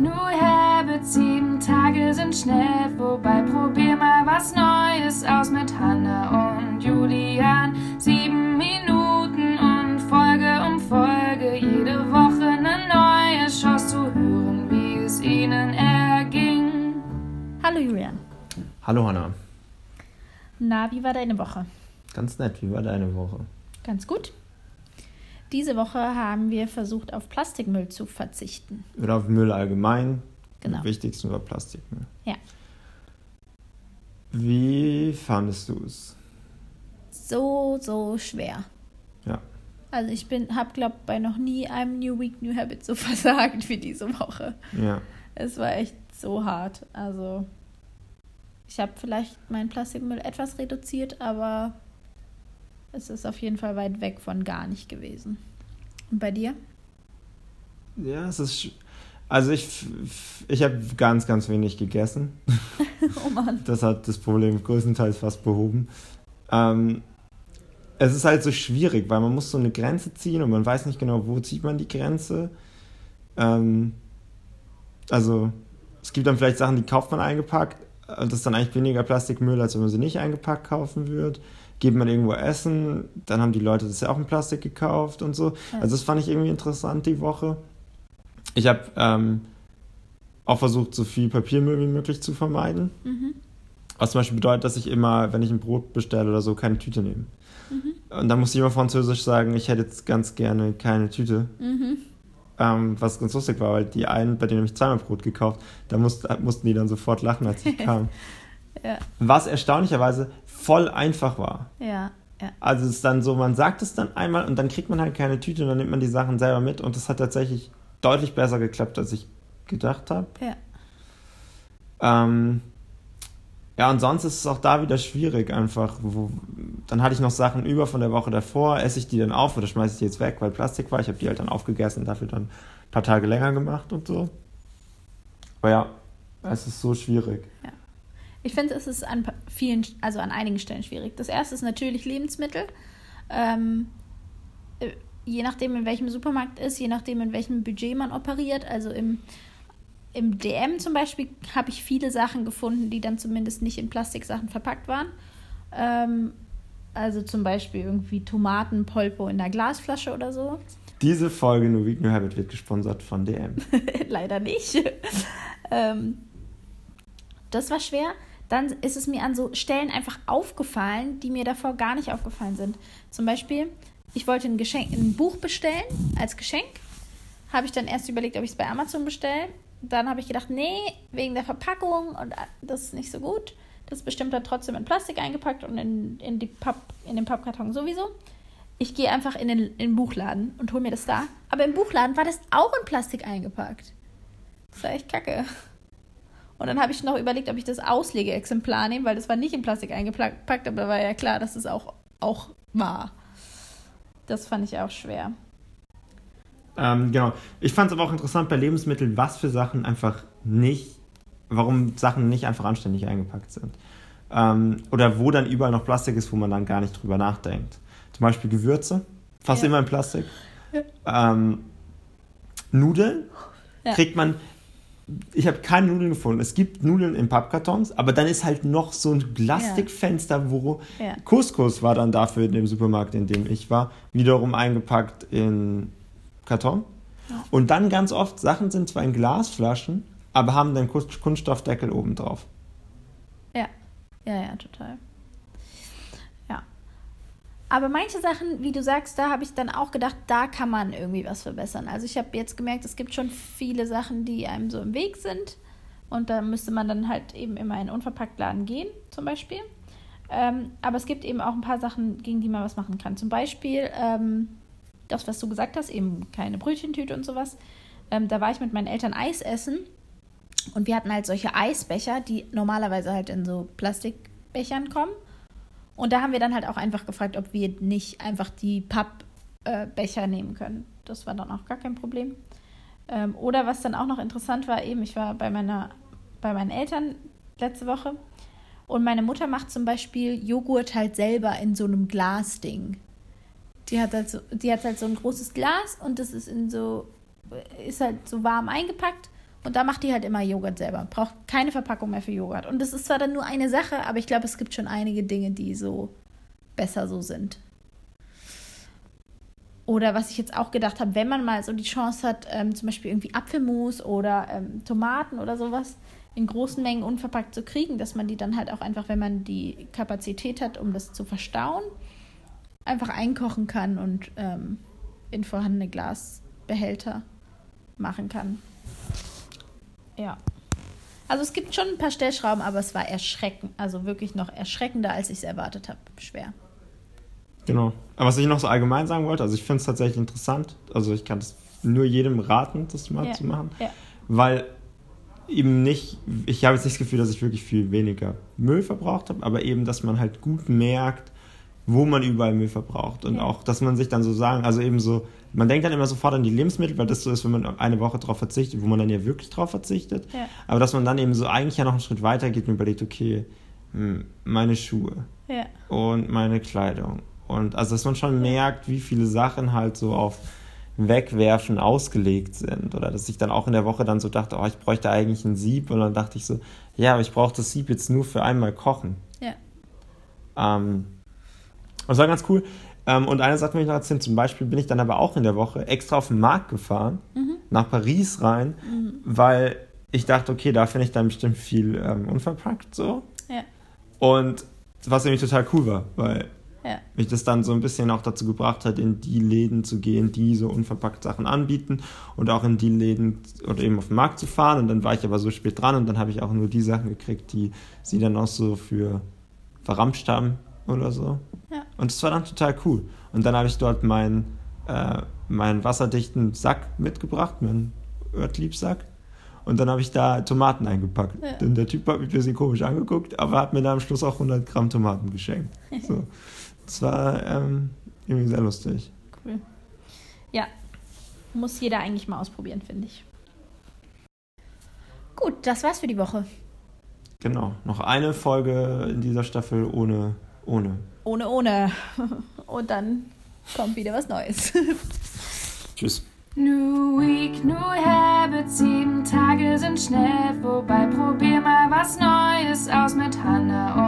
New Habits, sieben Tage sind schnell vorbei. Probier mal was Neues aus mit Hannah und Julian. Sieben Minuten und Folge um Folge, jede Woche eine neue Chance zu hören, wie es ihnen erging. Hallo Julian. Hallo Hanna. Na, wie war deine Woche? Ganz nett, wie war deine Woche? Ganz gut. Diese Woche haben wir versucht, auf Plastikmüll zu verzichten. Oder auf Müll allgemein. Genau. Am wichtigsten war Plastikmüll. Ja. Wie fandest du es? So, so schwer. Ja. Also ich bin, habe glaube bei noch nie einem New Week New Habit so versagt wie diese Woche. Ja. Es war echt so hart. Also ich habe vielleicht meinen Plastikmüll etwas reduziert, aber es ist auf jeden Fall weit weg von gar nicht gewesen. Und bei dir? Ja, es ist. Also ich, ich habe ganz, ganz wenig gegessen. oh Mann. Das hat das Problem größtenteils fast behoben. Ähm, es ist halt so schwierig, weil man muss so eine Grenze ziehen und man weiß nicht genau, wo zieht man die Grenze. Ähm, also es gibt dann vielleicht Sachen, die kauft man eingepackt. Das ist dann eigentlich weniger Plastikmüll, als wenn man sie nicht eingepackt kaufen würde. Geht man irgendwo essen, dann haben die Leute das ja auch in Plastik gekauft und so. Ja. Also das fand ich irgendwie interessant die Woche. Ich habe ähm, auch versucht, so viel Papiermüll wie möglich zu vermeiden. Mhm. Was zum Beispiel bedeutet, dass ich immer, wenn ich ein Brot bestelle oder so, keine Tüte nehme. Mhm. Und dann muss ich immer französisch sagen, ich hätte jetzt ganz gerne keine Tüte. Mhm. Ähm, was ganz lustig war, weil die einen, bei denen habe ich zweimal Brot gekauft, da mussten, mussten die dann sofort lachen, als ich kam. Ja, Was erstaunlicherweise voll einfach war. ja, ja. Also es ist dann so, man sagt es dann einmal und dann kriegt man halt keine Tüte und dann nimmt man die Sachen selber mit und das hat tatsächlich deutlich besser geklappt, als ich gedacht habe. Ja. Ähm, ja, und sonst ist es auch da wieder schwierig einfach. Wo, dann hatte ich noch Sachen über von der Woche davor, esse ich die dann auf oder schmeiße ich die jetzt weg, weil Plastik war. Ich habe die halt dann aufgegessen, dafür dann ein paar Tage länger gemacht und so. Aber ja, es ist so schwierig. Ich finde, es ist an vielen, also an einigen Stellen schwierig. Das erste ist natürlich Lebensmittel. Ähm, äh, je nachdem, in welchem Supermarkt ist, je nachdem, in welchem Budget man operiert. Also im, im DM zum Beispiel habe ich viele Sachen gefunden, die dann zumindest nicht in Plastiksachen verpackt waren. Ähm, also zum Beispiel irgendwie Tomatenpolpo in der Glasflasche oder so. Diese Folge No Week No Habit wird gesponsert von DM. Leider nicht. ähm, das war schwer. Dann ist es mir an so Stellen einfach aufgefallen, die mir davor gar nicht aufgefallen sind. Zum Beispiel, ich wollte ein, Geschenk, ein Buch bestellen als Geschenk. Habe ich dann erst überlegt, ob ich es bei Amazon bestelle. Dann habe ich gedacht, nee, wegen der Verpackung und das ist nicht so gut. Das ist bestimmt dann trotzdem in Plastik eingepackt und in, in, die Papp, in den Pappkarton sowieso. Ich gehe einfach in den, in den Buchladen und hole mir das da. Aber im Buchladen war das auch in Plastik eingepackt. Das war echt kacke. Und dann habe ich noch überlegt, ob ich das Auslegeexemplar nehme, weil das war nicht in Plastik eingepackt, aber da war ja klar, dass es auch, auch war. Das fand ich auch schwer. Ähm, genau. Ich fand es aber auch interessant bei Lebensmitteln, was für Sachen einfach nicht, warum Sachen nicht einfach anständig eingepackt sind. Ähm, oder wo dann überall noch Plastik ist, wo man dann gar nicht drüber nachdenkt. Zum Beispiel Gewürze, fast Ja. immer in Plastik. Ähm, Nudeln Ja. kriegt man. Ich habe keine Nudeln gefunden. Es gibt Nudeln in Pappkartons, aber dann ist halt noch so ein Plastikfenster, wo Ja. Couscous war dann dafür in dem Supermarkt, in dem ich war, wiederum eingepackt in Karton. Ja. Und dann ganz oft, Sachen sind zwar in Glasflaschen, aber haben dann Kunst- Kunststoffdeckel oben drauf. Ja, ja, ja, total. Aber manche Sachen, wie du sagst, da habe ich dann auch gedacht, da kann man irgendwie was verbessern. Also ich habe jetzt gemerkt, es gibt schon viele Sachen, die einem so im Weg sind. Und da müsste man dann halt eben immer in einen Unverpacktladen gehen, zum Beispiel. Ähm, aber es gibt eben auch ein paar Sachen, gegen die man was machen kann. Zum Beispiel ähm, das, was du gesagt hast, eben keine Brötchentüte und sowas. Ähm, da war ich mit meinen Eltern Eis essen und wir hatten halt solche Eisbecher, die normalerweise halt in so Plastikbechern kommen. Und da haben wir dann halt auch einfach gefragt, ob wir nicht einfach die Pappbecher nehmen können. Das war dann auch gar kein Problem. Ähm, oder was dann auch noch interessant war, eben, ich war bei meiner, bei meinen Eltern letzte Woche und meine Mutter macht zum Beispiel Joghurt halt selber in so einem Glasding. Die hat halt so, die hat halt so ein großes Glas und das ist in so, ist halt so warm eingepackt Und da macht die halt immer Joghurt selber. Braucht keine Verpackung mehr für Joghurt. Und das ist zwar dann nur eine Sache, aber ich glaube, es gibt schon einige Dinge, die so besser so sind. Oder was ich jetzt auch gedacht habe, wenn man mal so die Chance hat, ähm, zum Beispiel irgendwie Apfelmus oder ähm, Tomaten oder sowas in großen Mengen unverpackt zu kriegen, dass man die dann halt auch einfach, wenn man die Kapazität hat, um das zu verstauen, einfach einkochen kann und ähm, in vorhandene Glasbehälter machen kann. Ja. Also es gibt schon ein paar Stellschrauben, aber es war erschreckend, also wirklich noch erschreckender, als ich es erwartet habe. Schwer. Genau. Aber was ich noch so allgemein sagen wollte, also ich finde es tatsächlich interessant, also ich kann es nur jedem raten, das mal Ja. zu machen, Ja. weil eben nicht, ich habe jetzt nicht das Gefühl, dass ich wirklich viel weniger Müll verbraucht habe, aber eben, dass man halt gut merkt, wo man überall Müll verbraucht und Ja. auch, dass man sich dann so sagen, also eben so, man denkt dann immer sofort an die Lebensmittel, weil das so ist, wenn man eine Woche drauf verzichtet, wo man dann ja wirklich drauf verzichtet, Ja. aber dass man dann eben so eigentlich ja noch einen Schritt weiter geht und überlegt, okay, hm, meine Schuhe, Ja. und meine Kleidung. Und also, dass man schon merkt, wie viele Sachen halt so auf Wegwerfen ausgelegt sind. Oder dass ich dann auch in der Woche dann so dachte, oh, ich bräuchte eigentlich ein Sieb. Und dann dachte ich so, ja, aber ich brauche das Sieb jetzt nur für einmal kochen. Ja. Ähm, das war ganz cool. Ähm, und eine Sache will ich noch erzählen, zum Beispiel bin ich dann aber auch in der Woche extra auf den Markt gefahren, nach Paris rein, weil ich dachte, okay, da finde ich dann bestimmt viel ähm, unverpackt so. Ja. Und was nämlich total cool war, weil Ja. mich das dann so ein bisschen auch dazu gebracht hat, in die Läden zu gehen, die so unverpackt Sachen anbieten und auch in die Läden oder eben auf den Markt zu fahren. Und dann war ich aber so spät dran und dann habe ich auch nur die Sachen gekriegt, die sie dann auch so für verramscht haben oder so. Und das war dann total cool. Und dann habe ich dort meinen, äh, meinen wasserdichten Sack mitgebracht, meinen Örtliebsack. Und dann habe ich da Tomaten eingepackt. Ja. Denn der Typ hat mich ein bisschen komisch angeguckt, aber hat mir da am Schluss auch 100 Gramm Tomaten geschenkt. So. Das war ähm, irgendwie sehr lustig. Cool. Ja. Muss jeder eigentlich mal ausprobieren, finde ich. Gut, das war's für die Woche. Genau. Noch eine Folge in dieser Staffel ohne. ohne. Ohne, ohne. Und dann kommt wieder was Neues. Tschüss. New Week, New Habits, sieben Tage sind schnell vorbei. Probier mal was Neues aus mit Hannah